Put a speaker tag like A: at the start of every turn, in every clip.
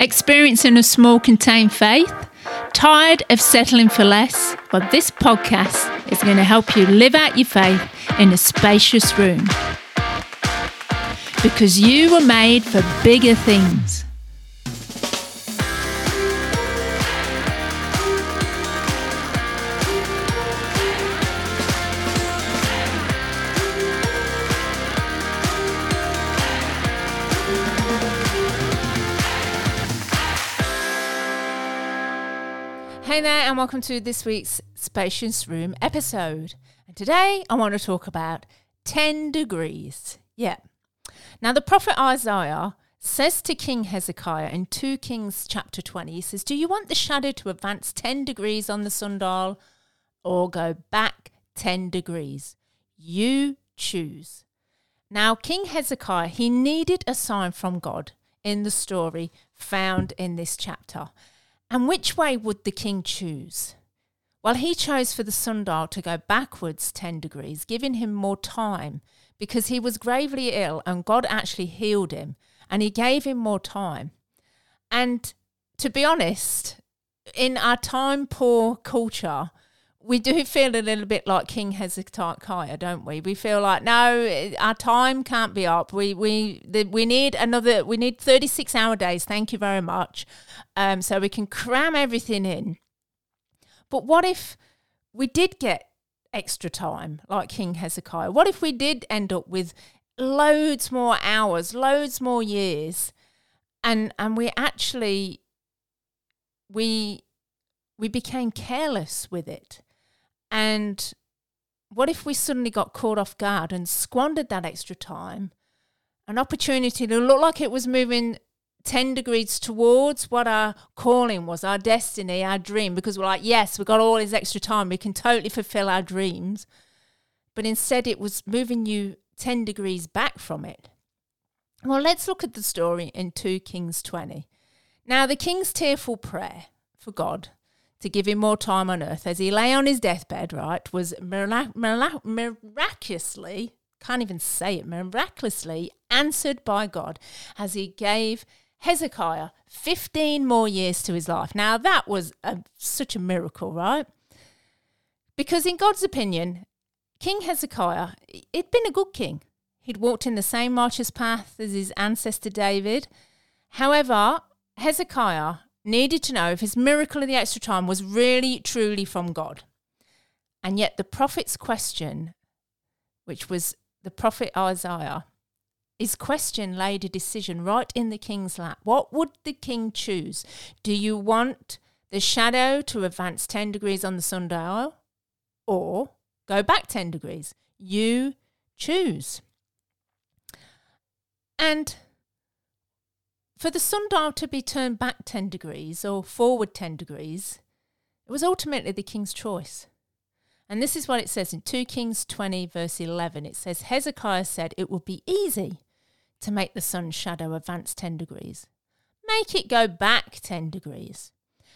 A: Experiencing a small contained faith? Tired of settling for less? Well, this podcast is going to help you live out your faith in a spacious room. Because you were made for bigger things. Hey there, and welcome to this week's Spacious Room episode. And today I want to talk about 10 degrees. Yeah. Now, the prophet Isaiah says to King Hezekiah in 2 Kings chapter 20, he says, Do you want the shadow to advance 10 degrees on the sundial or go back 10 degrees? You choose. Now, King Hezekiah, he needed a sign from God in the story found in this chapter. And which way would the king choose? Well, he chose for the sundial to go backwards 10 degrees, giving him more time because he was gravely ill and God actually healed him and he gave him more time. And to be honest, in our time poor culture, we do feel a little bit like King Hezekiah, don't we? We feel like no, our time can't be up. We we the, we need another. We need thirty six hour days. Thank you very much. Um, so we can cram everything in. But what if we did get extra time, like King Hezekiah? What if we did end up with loads more hours, loads more years, and and we actually we we became careless with it and what if we suddenly got caught off guard and squandered that extra time? An opportunity to look like it was moving 10 degrees towards what our calling was, our destiny, our dream, because we're like, yes, we've got all this extra time, we can totally fulfill our dreams. But instead, it was moving you 10 degrees back from it. Well, let's look at the story in 2 Kings 20. Now, the king's tearful prayer for God to give him more time on earth as he lay on his deathbed, right, was mirac- mirac- miraculously, can't even say it, miraculously answered by God as he gave Hezekiah 15 more years to his life. Now, that was a, such a miracle, right? Because, in God's opinion, King Hezekiah, he'd been a good king. He'd walked in the same righteous path as his ancestor David. However, Hezekiah needed to know if his miracle of the extra time was really, truly from God. And yet, the prophet's question, which was the prophet Isaiah, his question laid a decision right in the king's lap. What would the king choose? Do you want the shadow to advance 10 degrees on the sundial or go back 10 degrees? You choose. And for the sundial to be turned back 10 degrees or forward 10 degrees, it was ultimately the king's choice. And this is what it says in 2 Kings 20, verse 11. It says, Hezekiah said it would be easy to make the sun's shadow advance 10 degrees. Make it go back 10 degrees.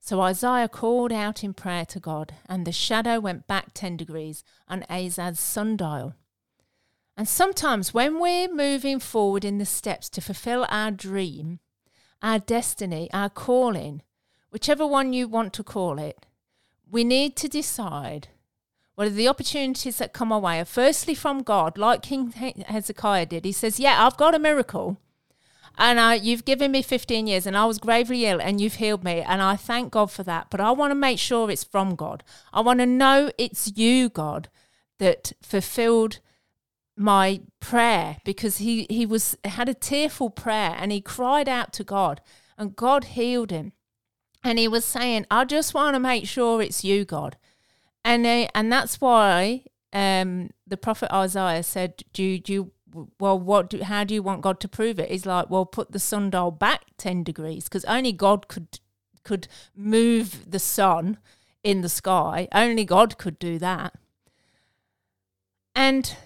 A: So Isaiah called out in prayer to God, and the shadow went back 10 degrees on Ahaz's sundial. And sometimes when we're moving forward in the steps to fulfill our dream, our destiny, our calling, whichever one you want to call it, we need to decide whether the opportunities that come our way are firstly from God, like King Hezekiah did. He says, Yeah, I've got a miracle. And you've given me 15 years, and I was gravely ill, and you've healed me, and I thank God for that. But I want to make sure it's from God. I want to know it's you, God, that fulfilled my prayer because he, he was had a tearful prayer and he cried out to God and God healed him. And he was saying, I just want to make sure it's you, God. And uh, and that's why um, the prophet Isaiah said, do you, do you well, what do, how do you want God to prove it? He's like, well, put the sundial back 10 degrees because only God could could move the sun in the sky. Only God could do that. And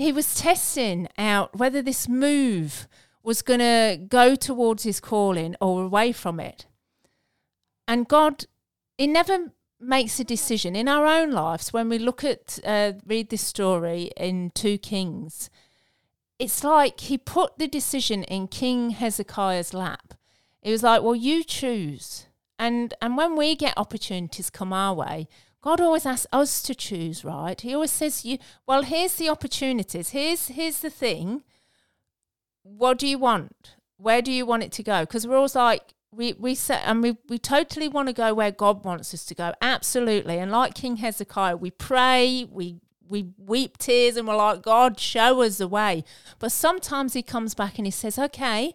A: he was testing out whether this move was going to go towards his calling or away from it. And God, He never makes a decision in our own lives when we look at, uh, read this story in 2 Kings. It's like He put the decision in King Hezekiah's lap. It was like, Well, you choose. And and when we get opportunities come our way, God always asks us to choose, right? He always says, "You well, here's the opportunities. Here's here's the thing. What do you want? Where do you want it to go?" Because we're always like, we we say, and we we totally want to go where God wants us to go, absolutely. And like King Hezekiah, we pray, we we weep tears, and we're like, God, show us the way. But sometimes He comes back and He says, "Okay,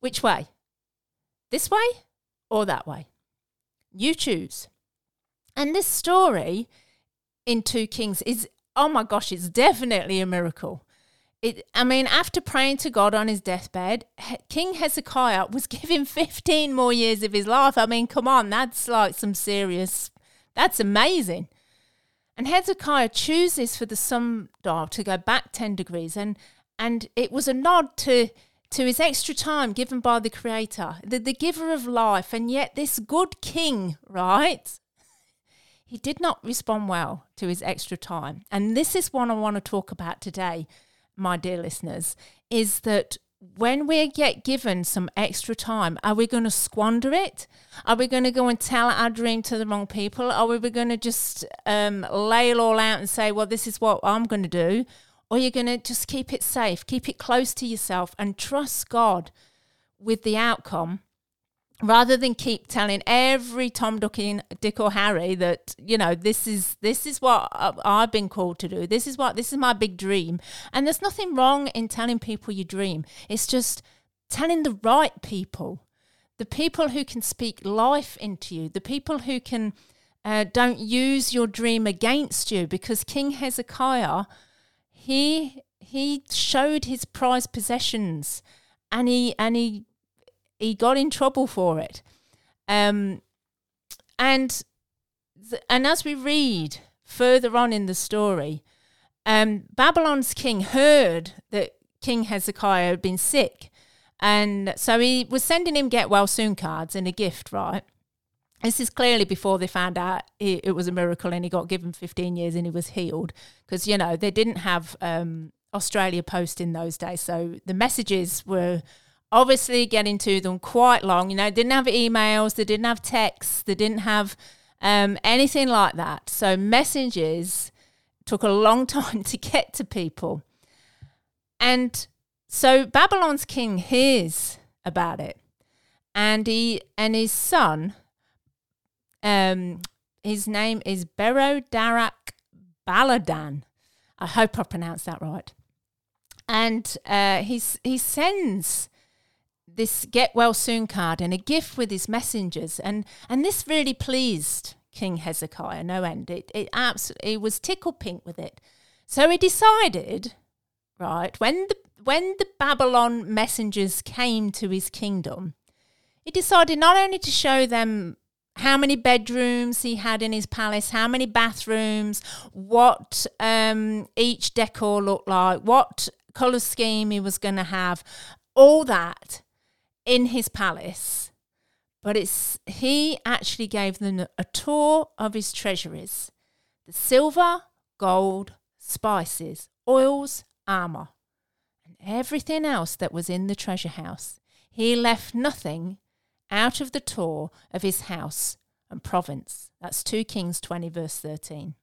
A: which way? This way or that way? You choose." And this story in Two Kings is, oh my gosh, it's definitely a miracle. It, I mean, after praying to God on his deathbed, King Hezekiah was given 15 more years of his life. I mean, come on, that's like some serious, that's amazing. And Hezekiah chooses for the sundial to go back 10 degrees. And, and it was a nod to, to his extra time given by the Creator, the, the giver of life. And yet, this good king, right? He did not respond well to his extra time. And this is what I want to talk about today, my dear listeners, is that when we get given some extra time, are we going to squander it? Are we going to go and tell our dream to the wrong people? Are we going to just um, lay it all out and say, well, this is what I'm going to do? Or you're going to just keep it safe, keep it close to yourself, and trust God with the outcome rather than keep telling every Tom, Dick, or Harry that you know this is this is what I've been called to do. This is what this is my big dream. And there's nothing wrong in telling people your dream. It's just telling the right people, the people who can speak life into you, the people who can uh, don't use your dream against you. Because King Hezekiah, he he showed his prized possessions, and he and he he got in trouble for it. Um, and th- and as we read further on in the story, um, Babylon's king heard that King Hezekiah had been sick, and so he was sending him get well soon cards and a gift. Right, this is clearly before they found out it, it was a miracle and he got given fifteen years and he was healed because you know they didn't have um, Australia Post in those days, so the messages were obviously getting to them quite long. You know, didn't have emails, they didn't have texts, they didn't have um, anything like that. So messages took a long time to get to people. And so Babylon's king hears about it. And he and his son, um, his name is Berodach Baladan. I hope I pronounced that right. And uh, he's, he sends this get well soon card and a gift with his messengers. And, and this really pleased King Hezekiah no end. It, it absolutely was tickled pink with it. So he decided, right, when the, when the Babylon messengers came to his kingdom, he decided not only to show them how many bedrooms he had in his palace, how many bathrooms, what um, each decor looked like, what colour scheme he was going to have, all that in his palace, but it's he actually gave them a tour of his treasuries the silver, gold, spices, oils, armour, and everything else that was in the treasure house. He left nothing out of the tour of his house and province. That's 2 Kings 20, verse 13.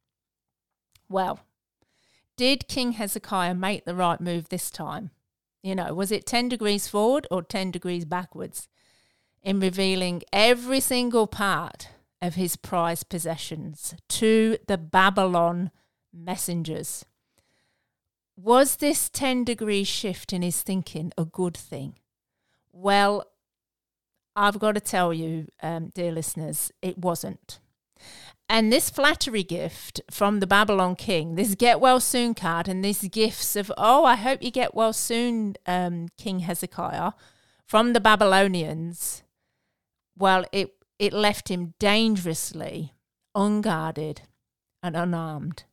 A: Well, did King Hezekiah make the right move this time? You know, was it 10 degrees forward or 10 degrees backwards in revealing every single part of his prized possessions to the Babylon messengers? Was this 10 degree shift in his thinking a good thing? Well, I've got to tell you, um, dear listeners, it wasn't. And this flattery gift from the Babylon king, this get well soon card, and these gifts of, oh, I hope you get well soon, um, King Hezekiah, from the Babylonians, well, it, it left him dangerously unguarded and unarmed.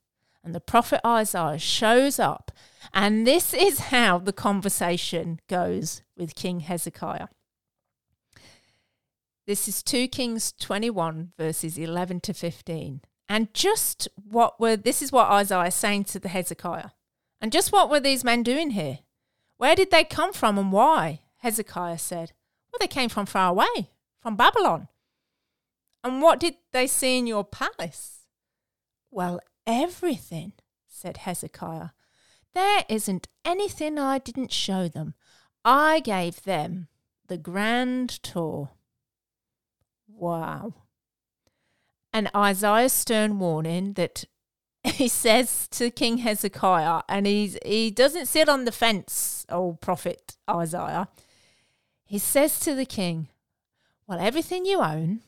A: And the prophet Isaiah shows up, and this is how the conversation goes with King Hezekiah. This is 2 Kings 21, verses 11 to 15. And just what were, this is what Isaiah is saying to the Hezekiah. And just what were these men doing here? Where did they come from and why? Hezekiah said, Well, they came from far away, from Babylon. And what did they see in your palace? Well, everything, said Hezekiah. There isn't anything I didn't show them. I gave them the grand tour. Wow. And Isaiah stern warning that he says to King Hezekiah, and he's he doesn't sit on the fence, old prophet Isaiah. He says to the king, Well, everything you own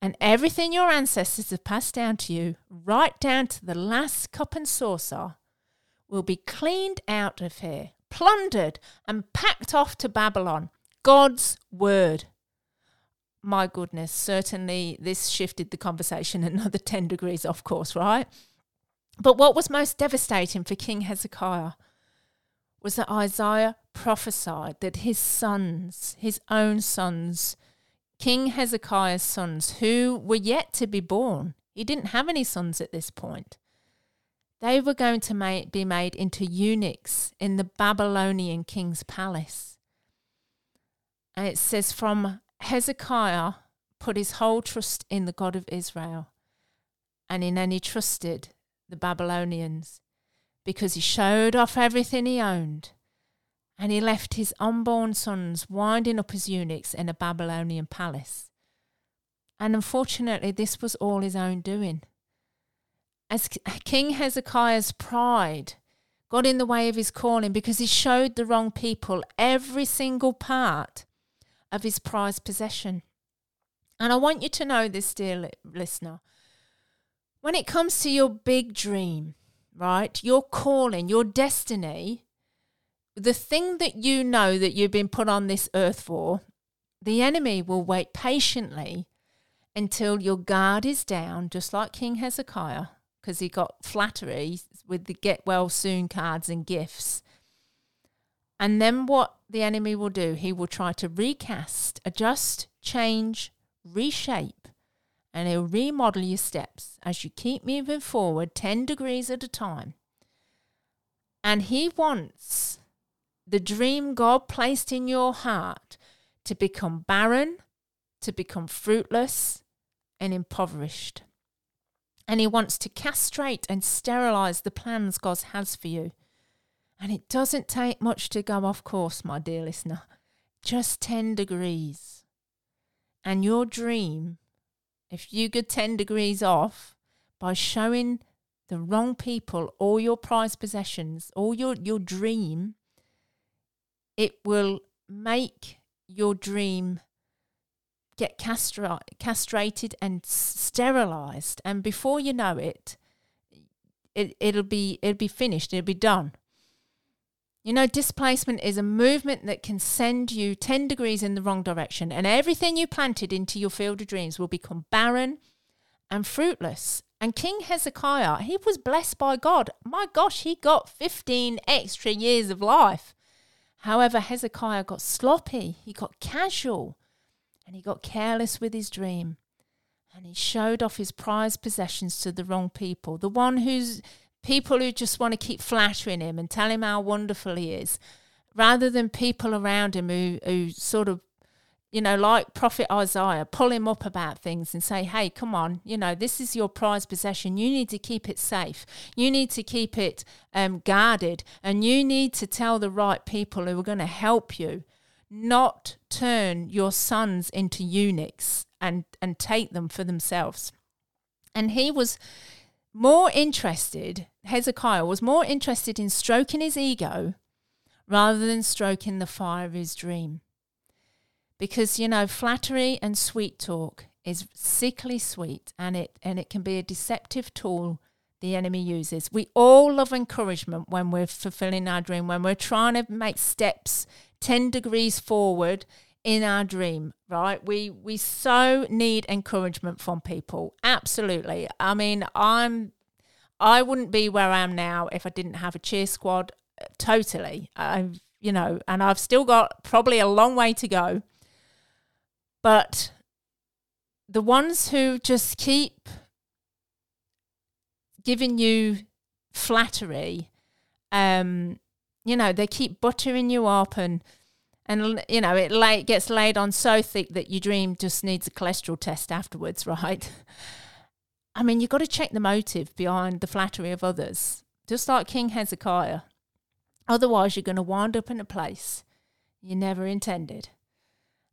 A: and everything your ancestors have passed down to you, right down to the last cup and saucer, will be cleaned out of here, plundered, and packed off to Babylon. God's word. My goodness, certainly this shifted the conversation another 10 degrees off course, right? But what was most devastating for King Hezekiah was that Isaiah prophesied that his sons, his own sons, King Hezekiah's sons, who were yet to be born, he didn't have any sons at this point, they were going to ma- be made into eunuchs in the Babylonian king's palace. And it says, from Hezekiah put his whole trust in the God of Israel, and in any trusted the Babylonians because he showed off everything he owned. And he left his unborn sons winding up as eunuchs in a Babylonian palace. And unfortunately, this was all his own doing. As King Hezekiah's pride got in the way of his calling because he showed the wrong people every single part of his prized possession. And I want you to know this, dear listener. When it comes to your big dream, right, your calling, your destiny, the thing that you know that you've been put on this earth for, the enemy will wait patiently until your guard is down, just like King Hezekiah, because he got flattery with the get well soon cards and gifts. And then what the enemy will do, he will try to recast, adjust, change, reshape and he'll remodel your steps as you keep moving forward 10 degrees at a time. And he wants the dream God placed in your heart to become barren, to become fruitless and impoverished. And he wants to castrate and sterilize the plans God has for you. And it doesn't take much to go off course, my dear listener. Just 10 degrees. And your dream if you get 10 degrees off by showing the wrong people all your prized possessions, all your, your dream, it will make your dream get castra- castrated and sterilized. And before you know it, it, it'll be it'll be finished, it'll be done. You know, displacement is a movement that can send you 10 degrees in the wrong direction, and everything you planted into your field of dreams will become barren and fruitless. And King Hezekiah, he was blessed by God. My gosh, he got 15 extra years of life. However, Hezekiah got sloppy, he got casual, and he got careless with his dream. And he showed off his prized possessions to the wrong people. The one who's people who just want to keep flattering him and tell him how wonderful he is, rather than people around him who, who sort of, you know, like Prophet Isaiah, pull him up about things and say, hey, come on, you know, this is your prized possession. You need to keep it safe. You need to keep it um, guarded. And you need to tell the right people who are going to help you not turn your sons into eunuchs and, and take them for themselves. And he was more interested, Hezekiah was more interested in stroking his ego rather than stroking the fire of his dream. Because, you know, flattery and sweet talk is sickly sweet and it and it can be a deceptive tool the enemy uses. We all love encouragement when we're fulfilling our dream, when we're trying to make steps 10 degrees forward in our dream, right? We we so need encouragement from people. Absolutely. I mean, I'm I wouldn't be where I am now if I didn't have a cheer squad. Uh, totally. I've you know, and I've still got probably a long way to go. But the ones who just keep giving you flattery, um, you know, they keep buttering you up and and you know it lay, gets laid on so thick that your dream just needs a cholesterol test afterwards, right? I mean, you've got to check the motive behind the flattery of others, just like King Hezekiah. Otherwise, you're going to wind up in a place you never intended.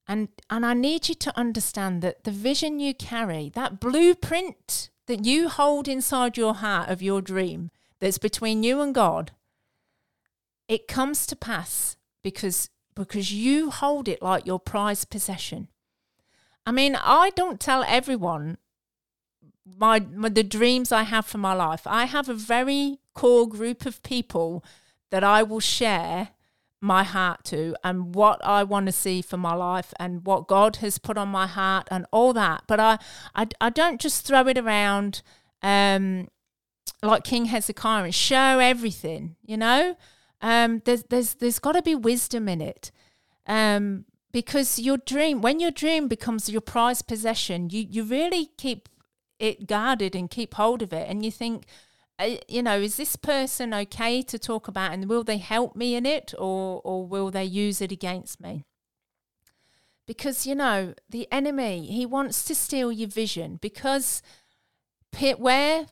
A: And, and I need you to understand that the vision you carry, that blueprint that you hold inside your heart of your dream that's between you and God, it comes to pass because because you hold it like your prized possession. I mean, I don't tell everyone my, my, the dreams I have for my life. I have a very core group of people that I will share my heart to and what I want to see for my life and what God has put on my heart and all that. But I I, I don't just throw it around um, like King Hezekiah and show everything, you know? Um, there's there's there's got to be wisdom in it. Um, because your dream when your dream becomes your prized possession, you you really keep it guarded and keep hold of it and you think uh, you know is this person okay to talk about and will they help me in it or or will they use it against me because you know the enemy he wants to steal your vision because where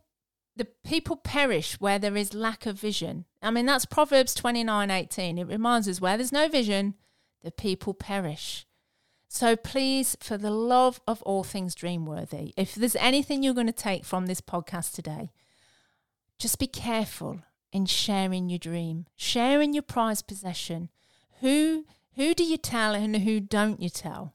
A: the people perish where there is lack of vision i mean that's proverbs 29 18 it reminds us where there's no vision the people perish so please, for the love of all things dreamworthy, if there's anything you're going to take from this podcast today, just be careful in sharing your dream, sharing your prized possession. Who who do you tell and who don't you tell?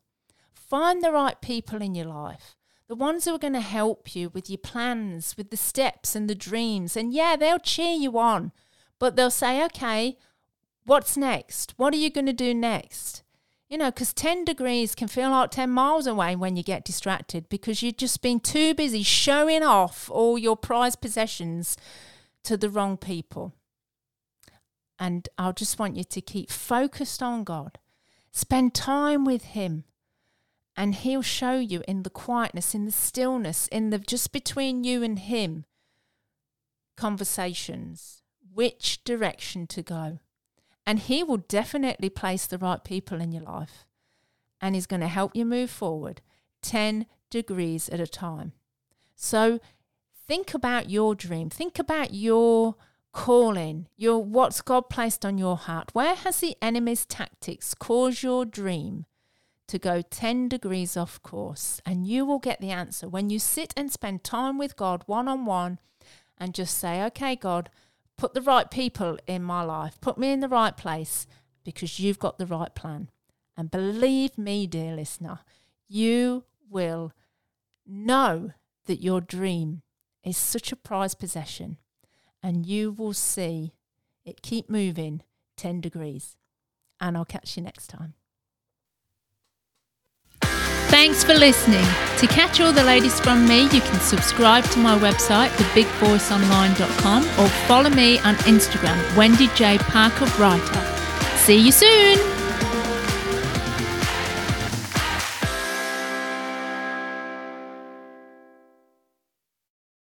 A: Find the right people in your life. The ones who are going to help you with your plans, with the steps and the dreams. And yeah, they'll cheer you on, but they'll say, okay, what's next? What are you going to do next? You know, because 10 degrees can feel like 10 miles away when you get distracted because you've just been too busy showing off all your prized possessions to the wrong people. And I just want you to keep focused on God. Spend time with Him, and He'll show you in the quietness, in the stillness, in the just between you and Him conversations, which direction to go. And He will definitely place the right people in your life. And He's going to help you move forward 10 degrees at a time. So think about your dream. Think about your calling, your what's God placed on your heart. Where has the enemy's tactics caused your dream to go 10 degrees off course? And you will get the answer when you sit and spend time with God one on one and just say, okay, God, Put the right people in my life. Put me in the right place because you've got the right plan. And believe me, dear listener, you will know that your dream is such a prized possession and you will see it keep moving 10 degrees. And I'll catch you next time. Thanks for listening. To catch all the latest from me, you can subscribe to my website, thebigvoiceonline.com, or follow me on Instagram, Wendy J. Parker Writer. See you soon!